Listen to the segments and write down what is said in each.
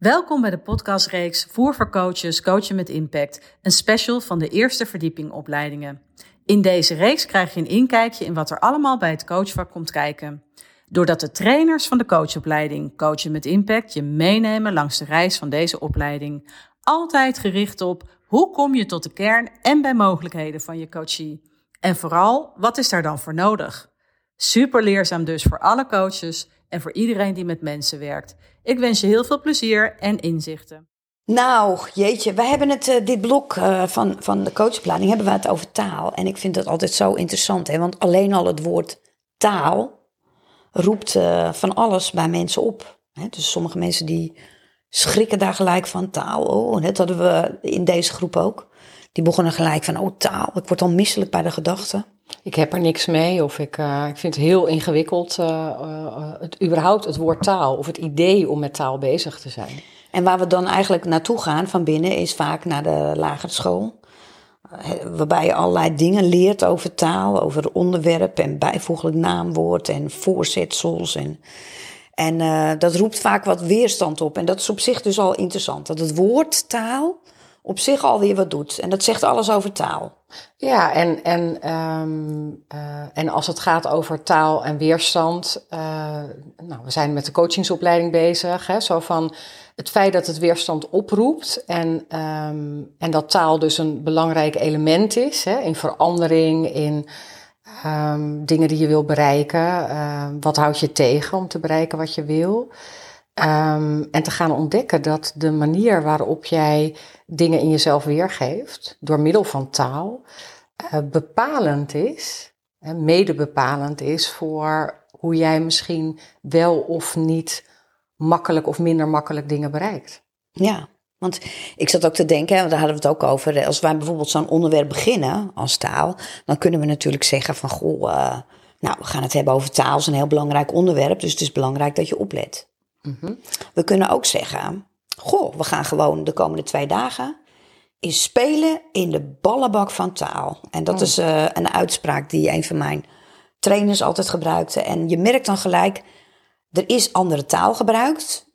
Welkom bij de podcastreeks Voer voor Coaches, Coachen met Impact, een special van de eerste verdieping opleidingen. In deze reeks krijg je een inkijkje in wat er allemaal bij het coachvak komt kijken. Doordat de trainers van de coachopleiding Coachen met Impact je meenemen langs de reis van deze opleiding. Altijd gericht op hoe kom je tot de kern en bij mogelijkheden van je coachie. En vooral, wat is daar dan voor nodig? Super leerzaam dus voor alle coaches en voor iedereen die met mensen werkt. Ik wens je heel veel plezier en inzichten. Nou, jeetje, wij hebben het, uh, dit blok uh, van, van de coachopleiding hebben we het over taal. En ik vind dat altijd zo interessant, hè? want alleen al het woord taal roept uh, van alles bij mensen op. Hè? Dus sommige mensen die schrikken daar gelijk van taal. Oh, dat hadden we in deze groep ook. Die begonnen gelijk van, oh taal, ik word al misselijk bij de gedachte. Ik heb er niks mee of ik, uh, ik vind het heel ingewikkeld, uh, uh, het, überhaupt het woord taal of het idee om met taal bezig te zijn. En waar we dan eigenlijk naartoe gaan van binnen is vaak naar de lagere school. Waarbij je allerlei dingen leert over taal, over onderwerp en bijvoeglijk naamwoord en voorzetsels. En, en dat roept vaak wat weerstand op. En dat is op zich dus al interessant. Dat het woord taal op zich alweer wat doet. En dat zegt alles over taal. Ja, en, en, um, uh, en als het gaat over taal en weerstand. Uh, nou, we zijn met de coachingsopleiding bezig. Hè, zo van het feit dat het weerstand oproept. En, um, en dat taal dus een belangrijk element is hè, in verandering, in. Um, dingen die je wil bereiken. Uh, wat houd je tegen om te bereiken wat je wil? Um, en te gaan ontdekken dat de manier waarop jij dingen in jezelf weergeeft, door middel van taal, uh, bepalend is, en mede bepalend is voor hoe jij misschien wel of niet makkelijk of minder makkelijk dingen bereikt. Ja, want ik zat ook te denken, daar hadden we het ook over. Als wij bijvoorbeeld zo'n onderwerp beginnen als taal, dan kunnen we natuurlijk zeggen van goh, uh, nou, we gaan het hebben over taal, is een heel belangrijk onderwerp, dus het is belangrijk dat je oplet. Mm We kunnen ook zeggen, goh, we gaan gewoon de komende twee dagen is spelen in de ballenbak van taal. En dat oh. is uh, een uitspraak die een van mijn trainers altijd gebruikte. En je merkt dan gelijk, er is andere taal gebruikt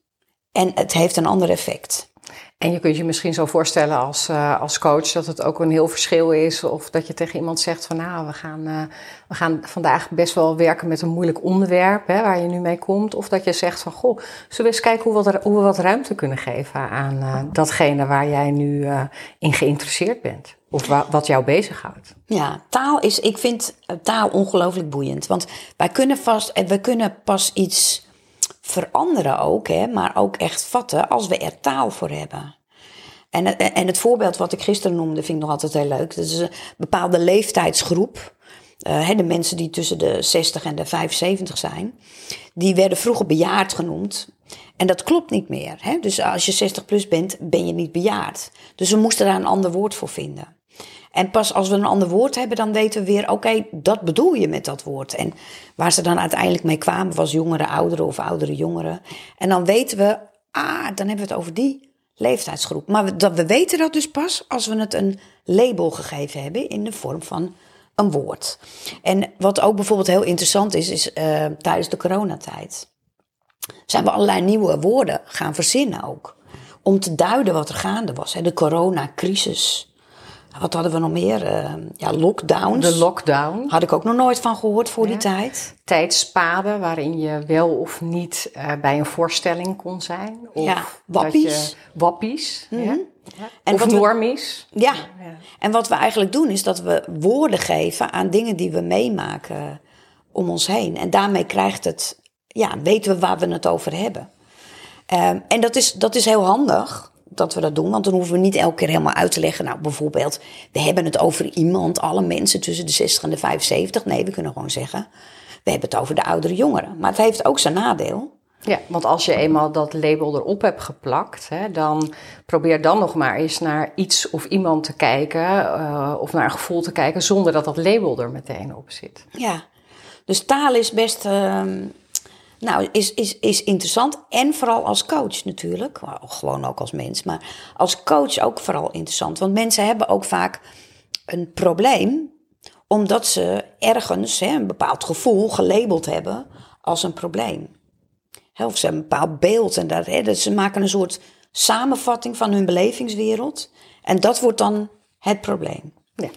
en het heeft een ander effect. En je kunt je misschien zo voorstellen als, uh, als coach dat het ook een heel verschil is. Of dat je tegen iemand zegt van nou, we gaan, uh, we gaan vandaag best wel werken met een moeilijk onderwerp hè, waar je nu mee komt. Of dat je zegt van goh, zullen we eens kijken hoe hoe we wat ruimte kunnen geven aan uh, datgene waar jij nu in geïnteresseerd bent. Of wa wat jou bezighoudt. Ja, taal is, ik vind taal ongelooflijk boeiend. Want wij kunnen vast, we kunnen pas iets veranderen ook, hè, maar ook echt vatten als we er taal voor hebben. En, en het voorbeeld wat ik gisteren noemde, vind ik nog altijd heel leuk. Dat is een bepaalde leeftijdsgroep. Uh, de mensen die tussen de 60 en de 75 zijn, die werden vroeger bejaard genoemd. En dat klopt niet meer. Hè? Dus als je 60 plus bent, ben je niet bejaard. Dus we moesten daar een ander woord voor vinden. En pas als we een ander woord hebben, dan weten we weer, oké, dat bedoel je met dat woord. En waar ze dan uiteindelijk mee kwamen, was jongere ouderen of oudere jongeren. En dan weten we, ah, dan hebben we het over die leeftijdsgroep. Maar we, dat, we weten dat dus pas als we het een label gegeven hebben in de vorm van een woord. En wat ook bijvoorbeeld heel interessant is, is uh, tijdens de coronatijd zijn we allerlei nieuwe woorden gaan verzinnen ook. Om te duiden wat er gaande was. Hè. De coronacrisis. Wat hadden we nog meer? Uh, ja, lockdowns. De lockdown. Had ik ook nog nooit van gehoord voor die tijd. Tijdspaden waarin je wel of niet uh, bij een voorstelling kon zijn. Of ja, wappies. Je, wappies. Mm -hmm. ja. En of normies. Ja. ja. en wat we eigenlijk doen is dat we woorden geven aan dingen die we meemaken om ons heen. En daarmee krijgt het, ja, weten we waar we het over hebben. Um, en dat is, dat is heel handig dat we dat doen. Want dan hoeven we niet elke keer helemaal uit te leggen. Nou, bijvoorbeeld, we hebben het over iemand, alle mensen tussen de 60 en de 75. Nee, we kunnen gewoon zeggen, we hebben het over de oudere jongeren. Maar het heeft ook zijn nadeel. Ja, want als je eenmaal dat label erop hebt geplakt, hè, dan probeer dan nog maar eens naar iets of iemand te kijken uh, of naar een gevoel te kijken zonder dat dat label er meteen op zit. Ja, dus taal is best uh, nou, is, is, is interessant. En vooral als coach natuurlijk. Gewoon ook als mens. Maar als coach ook vooral interessant. Want mensen hebben ook vaak een probleem. Omdat ze ergens hè, een bepaald gevoel gelabeld hebben als een probleem. Of ze hebben een bepaald beeld. En dat, hè, dat ze maken een soort samenvatting van hun belevingswereld. En dat wordt dan het probleem. Ja.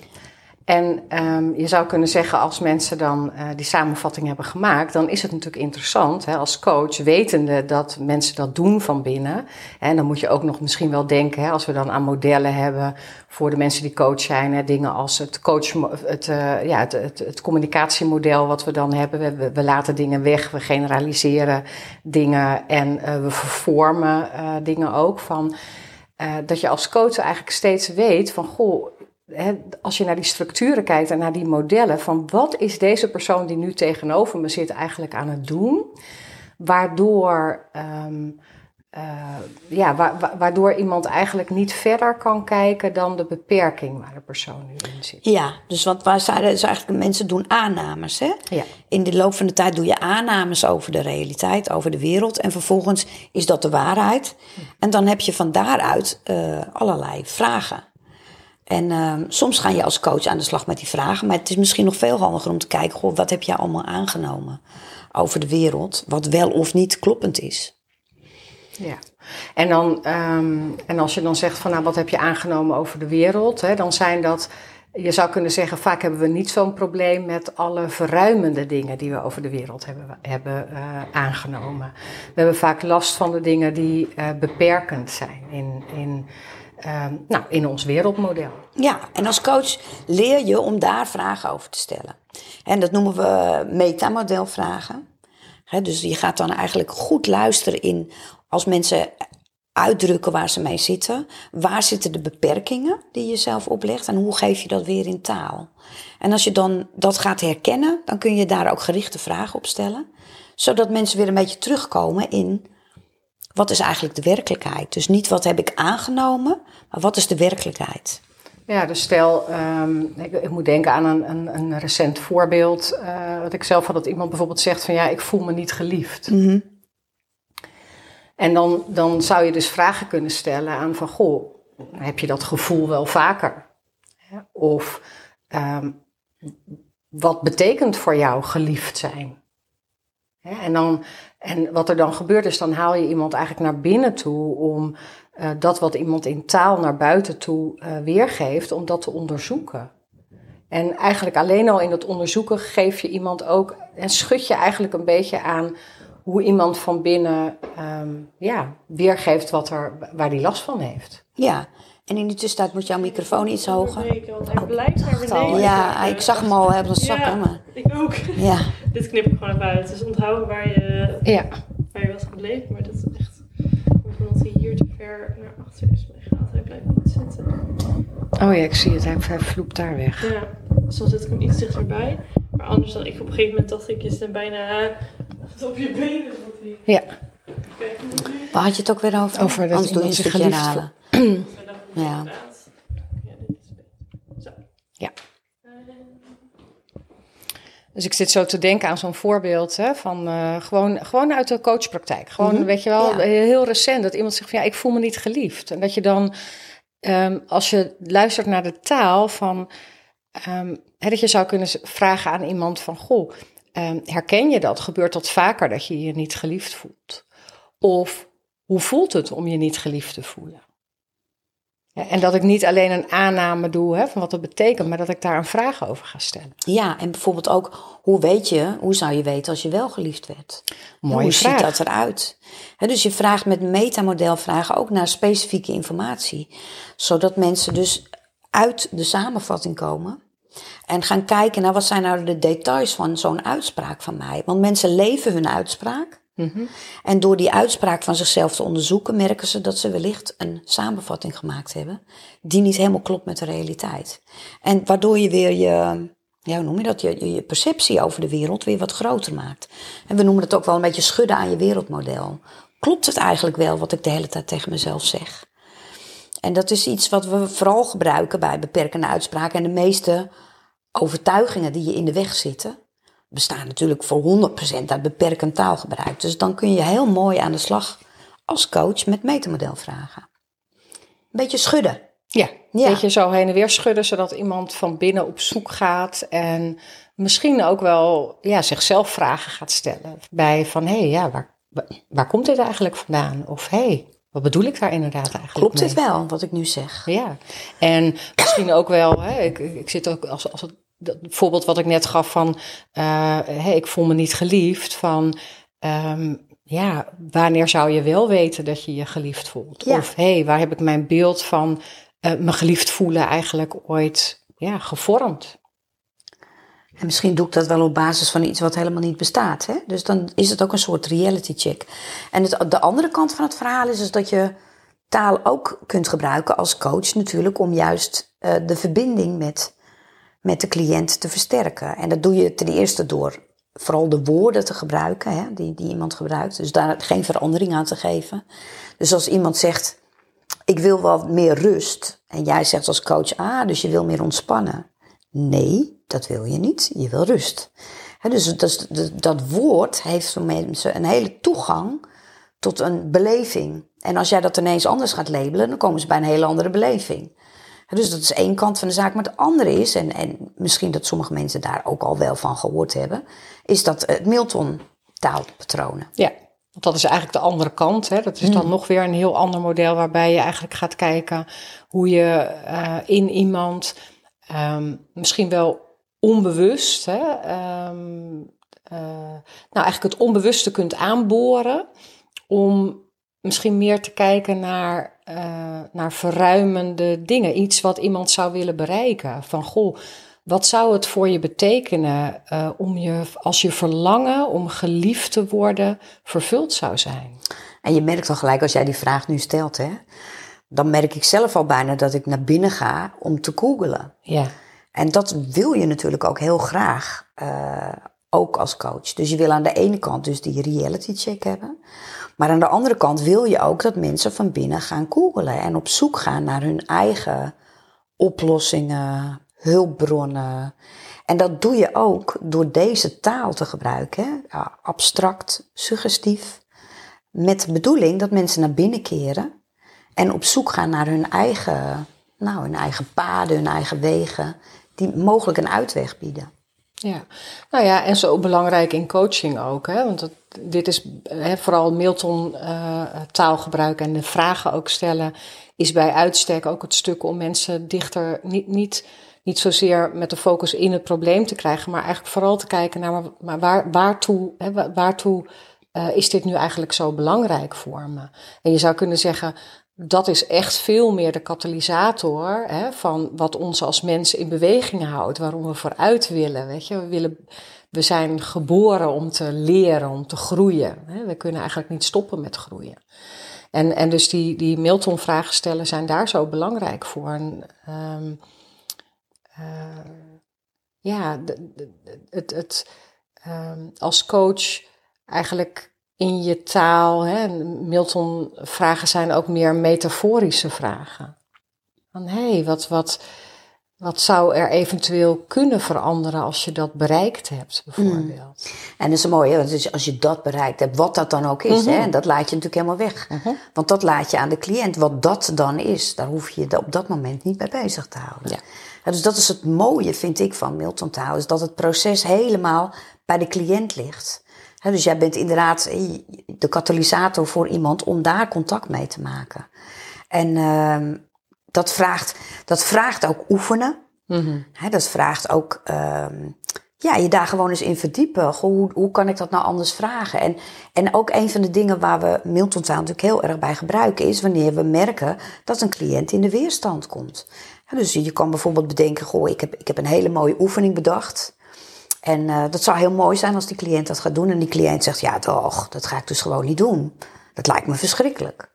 En um, je zou kunnen zeggen, als mensen dan uh, die samenvatting hebben gemaakt, dan is het natuurlijk interessant hè, als coach, wetende dat mensen dat doen van binnen. En dan moet je ook nog misschien wel denken, hè, als we dan aan modellen hebben voor de mensen die coach zijn, hè, dingen als het, coach, het, uh, ja, het, het, het, communicatiemodel wat we dan hebben. We, we, laten dingen weg, we generaliseren dingen en uh, we vervormen dingen ook. Van, dat je als coach eigenlijk steeds weet van, goh, als je naar die structuren kijkt en naar die modellen, van wat is deze persoon die nu tegenover me zit eigenlijk aan het doen, waardoor, um, uh, ja, waardoor iemand eigenlijk niet verder kan kijken dan de beperking waar de persoon nu in zit. Ja, dus wat waar zeiden, is eigenlijk mensen doen aannames. Hè? Ja. In de loop van de tijd doe je aannames over de realiteit, over de wereld, en vervolgens is dat de waarheid. En dan heb je van daaruit uh, allerlei vragen. En uh, soms ga je als coach aan de slag met die vragen. Maar het is misschien nog veel handiger om te kijken: goh, wat heb jij allemaal aangenomen over de wereld? Wat wel of niet kloppend is. Ja. En, dan, um, en als je dan zegt van nou, wat heb je aangenomen over de wereld? Hè, dan zijn dat, je zou kunnen zeggen, vaak hebben we niet zo'n probleem met alle verruimende dingen die we over de wereld hebben, hebben uh, aangenomen. We hebben vaak last van de dingen die uh, beperkend zijn in. in Ehm, nou, in ons wereldmodel. Ja, en als coach leer je om daar vragen over te stellen. En dat noemen we metamodelvragen. He, dus je gaat dan eigenlijk goed luisteren in als mensen uitdrukken waar ze mee zitten. Waar zitten de beperkingen die je zelf oplegt en hoe geef je dat weer in taal? En als je dan dat gaat herkennen, dan kun je daar ook gerichte vragen op stellen. Zodat mensen weer een beetje terugkomen in wat is eigenlijk de werkelijkheid? Dus niet wat heb ik aangenomen, maar wat is de werkelijkheid? Ja, dus stel, um, ik, ik, moet denken aan een, een, een recent voorbeeld. Uh, wat ik zelf had, dat iemand bijvoorbeeld zegt van ja, ik voel me niet geliefd. Mm -hmm. En dan, dan zou je dus vragen kunnen stellen aan van goh, heb je dat gevoel wel vaker? Of um, wat betekent voor jou geliefd zijn? En, dan, en wat er dan gebeurt is, dan haal je iemand eigenlijk naar binnen toe om uh, dat wat iemand in taal naar buiten toe uh, weergeeft, om dat te onderzoeken. En eigenlijk alleen al in dat onderzoeken geef je iemand ook en schud je eigenlijk een beetje aan hoe iemand van binnen um, ja, weergeeft wat er, waar die last van heeft. Ja, en in de tussentijd moet jouw microfoon iets hoger. hij blijft naar beneden. Ja, ik zag hem al hebben zakken. Ja, maar... ik ook. Ja. Dit knip ik gewoon naar buiten. Dus onthouden waar je, ja. waar je was gebleven. Maar dat is echt... Omdat hij hier te ver naar achter is meegehaald. Hij blijft niet zitten. Oh ja, ik zie het. Hij, hij vloept daar weg. Ja, dus dan zet ik hem iets dichterbij. Maar anders dan... Ik op een gegeven moment dacht ik, je zit bijna op je benen. Ja. Waar had je het ook weer over? Over dat Anders doe je een stukje herhalen. Ja. Ja. Dus ik zit zo te denken aan zo'n voorbeeld hè, van uh, gewoon, gewoon uit de coachpraktijk. Gewoon, mm -hmm. weet je wel, ja. heel recent dat iemand zegt van ja, ik voel me niet geliefd. En dat je dan, um, als je luistert naar de taal van, um, hè, dat je zou kunnen vragen aan iemand van goh, um, herken je dat? Gebeurt dat vaker dat je je niet geliefd voelt? Of hoe voelt het om je niet geliefd te voelen? En dat ik niet alleen een aanname doe hè, van wat dat betekent, maar dat ik daar een vraag over ga stellen. Ja, en bijvoorbeeld ook, hoe weet je, hoe zou je weten als je wel geliefd werd? Mooie hoe vraag. ziet dat eruit? He, dus je vraagt met metamodelvragen ook naar specifieke informatie. Zodat mensen dus uit de samenvatting komen en gaan kijken naar wat zijn nou de details van zo'n uitspraak van mij. Want mensen leven hun uitspraak. -hmm. En door die uitspraak van zichzelf te onderzoeken, merken ze dat ze wellicht een samenvatting gemaakt hebben die niet helemaal klopt met de realiteit. En waardoor je weer je, ja, hoe noem je dat, je, je perceptie over de wereld weer wat groter maakt. En we noemen het ook wel een beetje schudden aan je wereldmodel. Klopt het eigenlijk wel wat ik de hele tijd tegen mezelf zeg? En dat is iets wat we vooral gebruiken bij beperkende uitspraken. En de meeste overtuigingen die je in de weg zitten, bestaan natuurlijk voor 100% uit beperkend taalgebruik. Dus dan kun je heel mooi aan de slag als coach met metamodelvragen. Een beetje schudden. Ja, een ja. beetje zo heen en weer schudden, zodat iemand van binnen op zoek gaat en misschien ook wel ja, zichzelf vragen gaat stellen. Bij van, hé, hey, ja, waar, waar komt dit eigenlijk vandaan? Of hé, hey, wat bedoel ik daar inderdaad eigenlijk Klopt het wel, wat ik nu zeg? Ja, en misschien ook wel, hè, ik, ik zit ook als, als het, dat voorbeeld wat ik net gaf van, uh, hey, ik voel me niet geliefd, van um, ja, wanneer zou je wel weten dat je je geliefd voelt? Of hé, hey, waar heb ik mijn beeld van uh, me geliefd voelen eigenlijk ooit ja, gevormd? En misschien doe ik dat wel op basis van iets wat helemaal niet bestaat. Hè? Dus dan is het ook een soort reality check. En het, de andere kant van het verhaal is, is dat je taal ook kunt gebruiken als coach natuurlijk om juist uh, de verbinding met, met de cliënt te versterken. En dat doe je ten eerste door vooral de woorden te gebruiken hè, die, die iemand gebruikt. Dus daar geen verandering aan te geven. Dus als iemand zegt, ik wil wat meer rust. En jij zegt als coach, ah, dus je wil meer ontspannen. Nee, dat wil je niet. Je wil rust. dus dat, dat, woord heeft voor mensen een hele toegang tot een beleving. En als jij dat ineens anders gaat labelen, dan komen ze bij een hele andere beleving. Dus dat is één kant van de zaak. Maar het andere is, en, en misschien dat sommige mensen daar ook al wel van gehoord hebben, is dat het Milton taalpatronen. Ja, want dat is eigenlijk de andere kant. Hè? Dat is dan hmm. nog weer een heel ander model waarbij je eigenlijk gaat kijken hoe je uh, in iemand um, misschien wel onbewust, hè, um, uh, nou eigenlijk het onbewuste kunt aanboren om misschien meer te kijken naar, uh, naar verruimende dingen. Iets wat iemand zou willen bereiken. Van goh, wat zou het voor je betekenen uh, om je, als je verlangen om geliefd te worden vervuld zou zijn? En je merkt al gelijk als jij die vraag nu stelt, hè, dan merk ik zelf al bijna dat ik naar binnen ga om te googelen. Ja. En dat wil je natuurlijk ook heel graag, uh, ook als coach. Dus je wil aan de ene kant dus die reality check hebben. Maar aan de andere kant wil je ook dat mensen van binnen gaan googelen en op zoek gaan naar hun eigen oplossingen, hulpbronnen. En dat doe je ook door deze taal te gebruiken. Abstract, suggestief. Met de bedoeling dat mensen naar binnen keren en op zoek gaan naar hun eigen, nou, hun eigen paden, hun eigen wegen, die mogelijk een uitweg bieden. Ja, nou ja, en zo belangrijk in coaching ook. Hè? Want dit is vooral Milton uh, taalgebruik en de vragen ook stellen, is bij uitstek ook het stuk om mensen dichter, niet, niet, niet zozeer met de focus in het probleem te krijgen, maar eigenlijk vooral te kijken naar maar waar, waartoe, hè, waartoe uh, is dit nu eigenlijk zo belangrijk voor me? En je zou kunnen zeggen, dat is echt veel meer de katalysator van wat ons als mensen in beweging houdt, waarom we vooruit willen. Weet je? We, willen, we zijn geboren om te leren, om te groeien. We kunnen eigenlijk niet stoppen met groeien. En, en dus die, die Milton-vragen stellen zijn daar zo belangrijk voor. En, um, uh, ja, het, het, um, als coach eigenlijk in je taal. Hè? Milton vragen zijn ook meer metaforische vragen. Van hé, hey, wat, wat, wat zou er eventueel kunnen veranderen als je dat bereikt hebt, bijvoorbeeld? Mm. En dat is mooi, want dus als je dat bereikt hebt, wat dat dan ook is, hè, mhm. en dat laat je natuurlijk helemaal weg. Mhm. Want dat laat je aan de cliënt, wat dat dan is, daar hoef je je op dat moment niet bij bezig te houden. Ja. dus dat is het mooie, vind ik, van Milton taal, is dat het proces helemaal bij de cliënt ligt dus jij bent inderdaad eh, de katalysator voor iemand om daar contact mee te maken. En uh, dat, vraagt, dat vraagt ook oefenen. Mm dat vraagt ook uh, ja, je daar gewoon eens in verdiepen. Goh, hoe, hoe kan ik dat nou anders vragen? En, en ook een van de dingen waar we Milton Taal natuurlijk heel erg bij gebruiken is wanneer we merken dat een cliënt in de weerstand komt. dus je kan bijvoorbeeld bedenken, goh, ik heb, ik heb een hele mooie oefening bedacht. En uh, dat zou heel mooi zijn als die cliënt dat gaat doen. En die cliënt zegt, ja toch, dat ga ik dus gewoon niet doen. Dat lijkt me verschrikkelijk.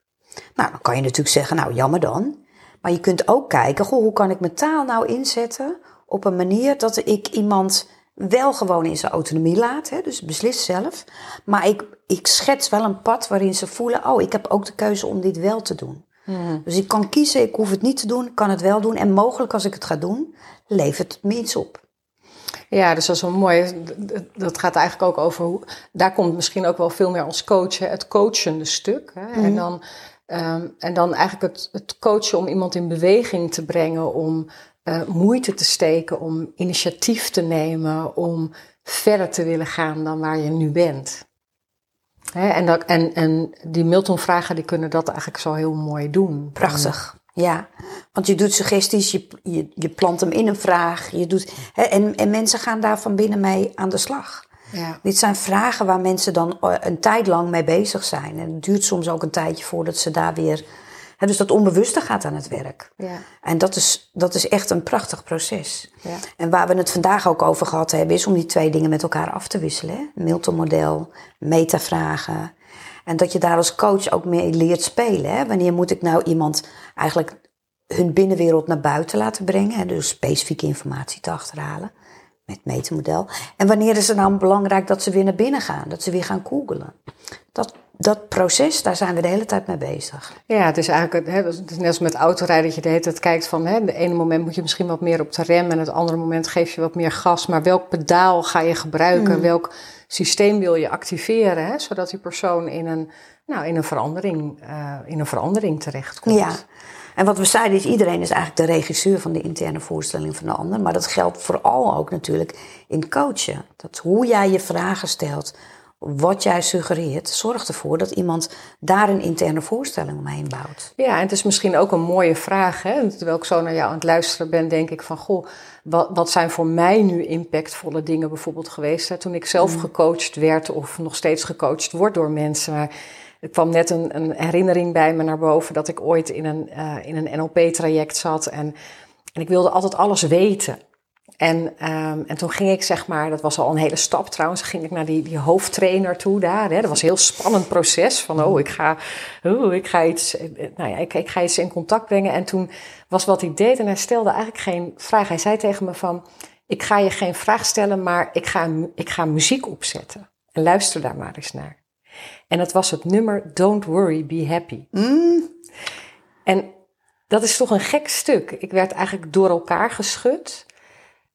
Nou, dan kan je natuurlijk zeggen, nou jammer dan. Maar je kunt ook kijken, goh, hoe kan ik mijn taal nou inzetten op een manier dat ik iemand wel gewoon in zijn autonomie laat, hè, dus beslist zelf. Maar ik, ik schets wel een pad waarin ze voelen, oh, ik heb ook de keuze om dit wel te doen. Hmm. Dus ik kan kiezen, ik hoef het niet te doen, ik kan het wel doen. En mogelijk als ik het ga doen, levert het me iets op. Ja, dus dat is wel mooi. Dat gaat eigenlijk ook over hoe. Daar komt misschien ook wel veel meer als coach, het coachende stuk. Hè? En, mhm. dan, um, en dan eigenlijk het, het coachen om iemand in beweging te brengen, om uh, moeite te steken, om initiatief te nemen, om verder te willen gaan dan waar je nu bent. en, dat, en, en die Milton-vragen die kunnen dat eigenlijk zo heel mooi doen. Prachtig. Ja, want je doet suggesties, je, je, je plant hem in een vraag. Je doet, en, en mensen gaan daar van binnen mee aan de slag. Ja. Dit zijn vragen waar mensen dan eh, een tijd lang mee bezig zijn. En het duurt soms ook een tijdje voordat ze daar weer. Hè, dus dat onbewuste gaat aan het werk. Ja. En dat is, dat is echt een prachtig proces. Ja. En waar we het vandaag ook over gehad hebben, is om die twee dingen met elkaar af te wisselen. Milton-model, metavragen. En dat je daar als coach ook mee leert spelen. Hè? Wanneer moet ik nou iemand eigenlijk hun binnenwereld naar buiten laten brengen. Hè? Dus specifieke informatie te achterhalen met metermodel. En wanneer is het nou belangrijk dat ze weer naar binnen gaan? Dat ze weer gaan googelen? Dat, dat proces, daar zijn we de hele tijd mee bezig. Ja, het is eigenlijk hè, het is net als met autorijden dat je de hele tijd kijkt van... Hè, de ene moment moet je misschien wat meer op de rem... en het andere moment geef je wat meer gas. Maar welk pedaal ga je gebruiken? Mm. Welk systeem wil je activeren? Hè, zodat die persoon in een, nou, in een, verandering, uh, in een verandering terechtkomt. Ja, en wat we zeiden is, iedereen is eigenlijk de regisseur van de interne voorstelling van de ander. Maar dat geldt vooral ook natuurlijk in coachen. Dat hoe jij je vragen stelt, wat jij suggereert, zorgt ervoor dat iemand daar een interne voorstelling omheen bouwt. Ja, en het is misschien ook een mooie vraag. Hè? Terwijl ik zo naar jou aan het luisteren ben, denk ik van goh, wat, wat zijn voor mij nu impactvolle dingen bijvoorbeeld geweest? Hè? Toen ik zelf mm. gecoacht werd of nog steeds gecoacht word door mensen. Maar er kwam net een, een, herinnering bij me naar boven dat ik ooit in een, uh, in een NLP-traject zat en, en ik wilde altijd alles weten. En, um, en toen ging ik, zeg maar, dat was al een hele stap trouwens, ging ik naar die, die hoofdtrainer toe daar. Hè. Dat was een heel spannend proces van, oh, ik ga, oh, ik ga iets, nou ja, ik, ik ga iets in contact brengen. En toen was wat hij deed en hij stelde eigenlijk geen vraag. Hij zei tegen me van, ik ga je geen vraag stellen, maar ik ga, ik ga muziek opzetten. En luister daar maar eens naar. En dat was het nummer Don't Worry, Be Happy. Mm. En dat is toch een gek stuk. Ik werd eigenlijk door elkaar geschud.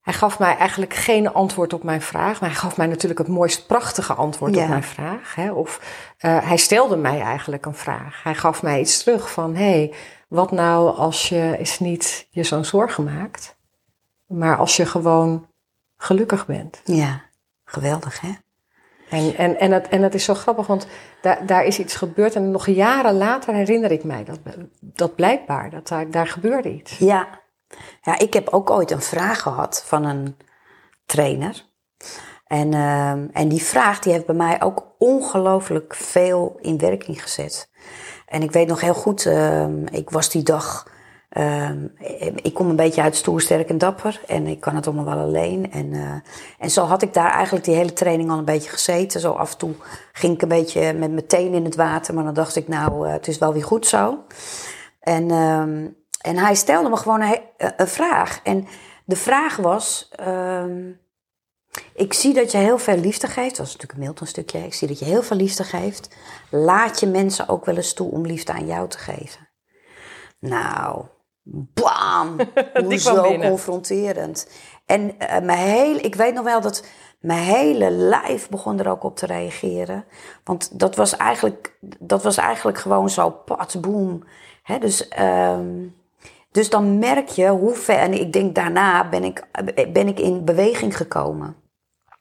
Hij gaf mij eigenlijk geen antwoord op mijn vraag. Maar hij gaf mij natuurlijk het mooist prachtige antwoord op mijn vraag. Hè. Of uh, hij stelde mij eigenlijk een vraag. Hij gaf mij iets terug van: hé, hey, wat nou als je eens niet je zo'n zorgen maakt, maar als je gewoon gelukkig bent? Ja, geweldig hè? En, en, en, het, en het is zo grappig, want daar, daar is iets gebeurd. En nog jaren later herinner ik mij dat, dat blijkbaar, dat daar, daar gebeurde iets. Ja. ja, ik heb ook ooit een vraag gehad van een trainer. En, uh, en die vraag die heeft bij mij ook ongelooflijk veel in werking gezet. En ik weet nog heel goed, uh, ik was die dag Ehm, ik kom een beetje uit stoer, sterk en dapper. En ik kan het allemaal wel alleen. En, uh, en zo had ik daar eigenlijk die hele training al een beetje gezeten. Zo af en toe ging ik een beetje met mijn teen in het water. Maar dan dacht ik, nou, uh, het is wel weer goed zo. En, um, en hij stelde me gewoon een, een, vraag. En de vraag was... Um, ik zie dat je heel veel liefde geeft. Dat was natuurlijk een Milton stukje. Ik zie dat je heel veel liefde geeft. Laat je mensen ook wel eens toe om liefde aan jou te geven. Nou, bam, zo confronterend. En uh, mijn hele, ik weet nog wel dat mijn hele lijf begon er ook op te reageren. Want dat was eigenlijk, dat was eigenlijk gewoon zo pat, boom. He, dus, um, dus dan merk je hoe ver, en ik denk daarna ben ik, ben ik in beweging gekomen.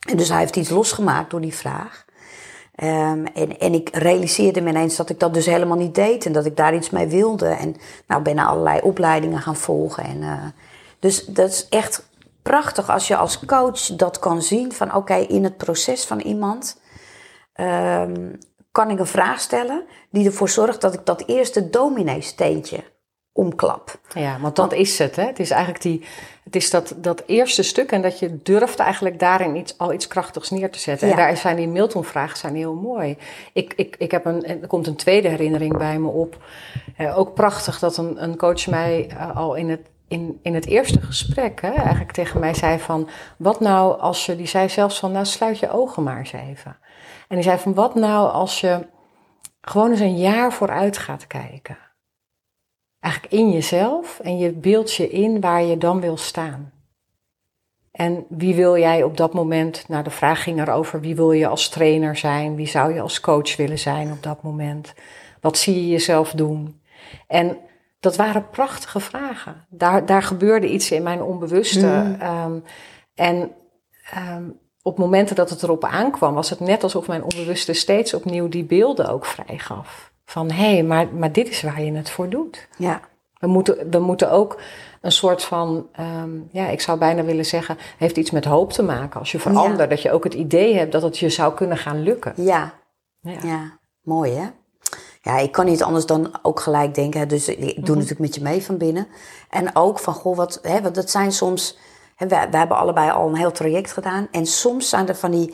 En dus hij heeft iets losgemaakt door die vraag. Um, en, en ik realiseerde me ineens dat ik dat dus helemaal niet deed en dat ik daar iets mee wilde. En nou ben ik allerlei opleidingen gaan volgen. En, uh, dus dat is echt prachtig als je als coach dat kan zien van oké, in het proces van iemand um, kan ik een vraag stellen die ervoor zorgt dat ik dat eerste dominee-steentje omklap. Ja, want dat is het. Hè? Het is eigenlijk die, het is dat, dat eerste stuk en dat je durft eigenlijk daarin iets, al iets krachtigs neer te zetten. En daar zijn die Milton-vragen zijn heel mooi. Ik, ik, ik heb een, er komt een tweede herinnering bij me op. Eh, ook prachtig dat een, een coach mij uh, al in het, in, in het eerste gesprek hè, eigenlijk tegen mij zei van... Wat nou als je, die zei zelfs van, nou sluit je ogen maar eens even. En die zei van, wat nou als je gewoon eens een jaar vooruit gaat kijken eigenlijk in jezelf en je beeldt je in waar je dan wil staan. En wie wil jij op dat moment, nou de vraag ging erover, wie wil je als trainer zijn, wie zou je als coach willen zijn op dat moment, wat zie je jezelf doen. En dat waren prachtige vragen. Daar, daar gebeurde iets in mijn onbewuste. Mm. Um, en um, op momenten dat het erop aankwam, was het net alsof mijn onbewuste steeds opnieuw die beelden ook vrijgaf. Van hé, hey, maar, maar dit is waar je het voor doet. Ja. We moeten, we moeten ook een soort van, ehm, ja, ik zou bijna willen zeggen, heeft iets met hoop te maken. Als je verandert, dat je ook het idee hebt dat het je zou kunnen gaan lukken. Ja, ja. ja. mooi hè? Ja, ik kan niet anders dan ook gelijk denken. Dus ik doe mhm. natuurlijk met je mee van binnen. En ook van, goh, wat, hè, want dat zijn soms... Hè, wij, wij hebben allebei al een heel traject gedaan. En soms zijn er van die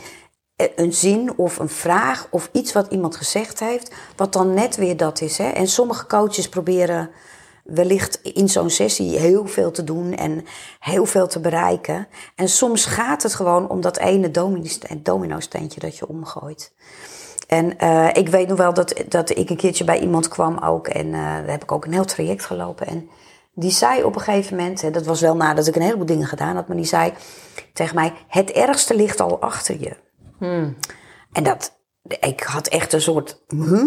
een zin of een vraag of iets wat iemand gezegd heeft, wat dan net weer dat is. Hè? En sommige coaches proberen wellicht in zo'n sessie heel veel te doen en heel veel te bereiken. En soms gaat het gewoon om dat ene domino-steentje dat je omgooit. En uh, ik weet nog wel dat, dat ik een keertje bij iemand kwam ook. En uh, daar heb ik ook een heel traject gelopen. En die zei op een gegeven moment, hè, dat was wel nadat ik een heleboel dingen gedaan had, maar die zei tegen mij: Het ergste ligt al achter je. Hmm. En dat, ik had echt een soort. Huh?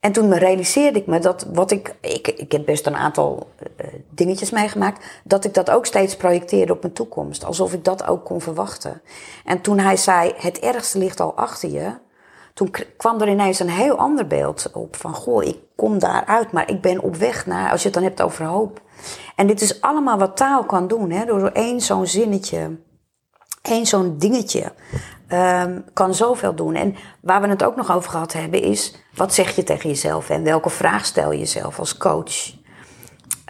En toen realiseerde ik me dat wat ik. Ik, ik heb best een aantal uh, dingetjes meegemaakt. Dat ik dat ook steeds projecteerde op mijn toekomst. Alsof ik dat ook kon verwachten. En toen hij zei: Het ergste ligt al achter je toen kwam er ineens een heel ander beeld op. Van, goh, ik kom daaruit, maar ik ben op weg naar, als je het dan hebt over hoop. En dit is allemaal wat taal kan doen, hè, door één zo'n zinnetje, één zo'n dingetje, um, kan zoveel doen. En waar we het ook nog over gehad hebben, is wat zeg je tegen jezelf en welke vraag stel je jezelf als coach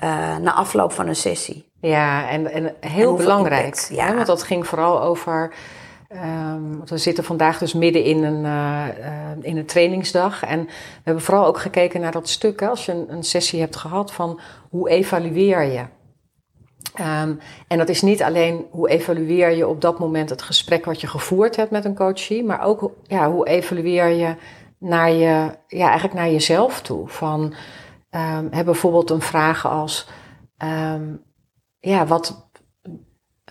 uh, na afloop van een sessie. Ja, en, en heel belangrijk, ja. want dat ging vooral over Um, we zitten vandaag dus midden in een, uh, in een trainingsdag. En we hebben vooral ook gekeken naar dat stuk. Hè, als je een, een, sessie hebt gehad van hoe evalueer je. Um, en dat is niet alleen hoe evalueer je op dat moment het gesprek wat je gevoerd hebt met een coachie. Maar ook ja, hoe evalueer je naar je, ja, eigenlijk naar jezelf toe. Van heb bijvoorbeeld een vraag als ja, wat,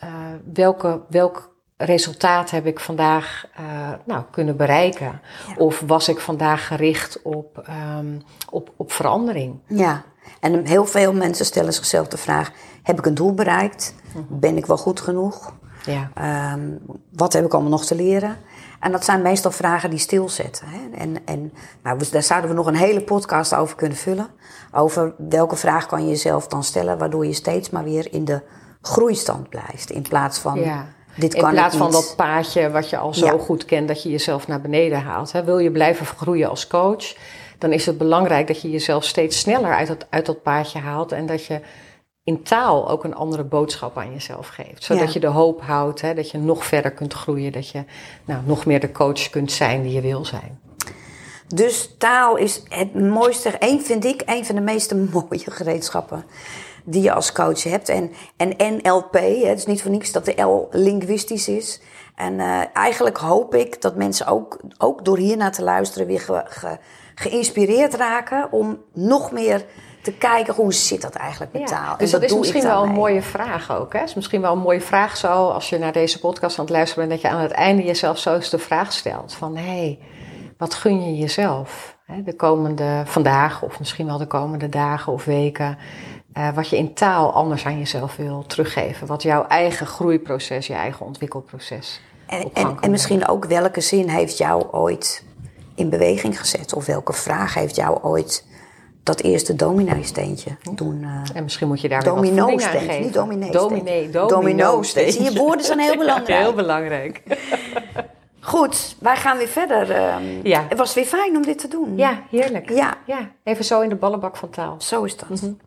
uh, welke, welk resultaat heb ik vandaag uh, nou, kunnen bereiken? Of was ik vandaag gericht op, um, op, op verandering? Ja, en heel veel mensen stellen zichzelf de vraag: heb ik een doel bereikt? Mhm. Ben ik wel goed genoeg? Ja. Um, wat heb ik allemaal nog te leren? En dat zijn meestal vragen die stilzetten. Hè? En, en nou, daar zouden we nog een hele podcast over kunnen vullen. Over welke vraag kan je jezelf dan stellen, waardoor je steeds maar weer in de groeistand blijft. In plaats van ja. Dit in plaats van dat paadje wat je al zo goed kent, dat je jezelf naar beneden haalt. Hè. Wil je blijven groeien als coach, dan is het belangrijk dat je jezelf steeds sneller uit dat, uit dat paadje haalt. En dat je in taal ook een andere boodschap aan jezelf geeft. Zodat je de hoop houdt, hè, dat je nog verder kunt groeien. Dat je nou, nog meer de coach kunt zijn die je wil zijn. Dus taal is het mooiste, een, vind ik, een van de meeste mooie gereedschappen die je als coach hebt. En, en NLP, het is niet voor niks dat de L linguistisch is. En uh, eigenlijk hoop ik dat mensen ook, ook door hiernaar te luisteren weer ge, ge, geïnspireerd raken om nog meer te kijken hoe zit dat eigenlijk met taal. Dus dat, is misschien wel een mooie vraag ook. Hè? is misschien wel een mooie vraag zo als je naar deze podcast aan het luisteren bent, dat je aan het einde jezelf zo eens de vraag stelt van hé, hey, wat gun je jezelf? Hè? De komende vandaag of misschien wel de komende dagen of weken. Uh, wat je in taal anders aan jezelf wil teruggeven. Wat jouw eigen groeiproces, je eigen ontwikkelproces. En, en, en misschien ook welke zin heeft jou ooit in beweging gezet? Of welke vraag heeft jou ooit dat eerste domino-steentje doen? Uh, en misschien moet je daar domino-steentje, niet dominee Dominee, domino-steentje. Zie je, woorden zijn heel belangrijk. heel belangrijk. Goed, wij gaan weer verder. Um, ja. Het was weer fijn om dit te doen. Ja, heerlijk. Ja. ja. Even zo in de ballenbak van taal. Zo is dat. Mm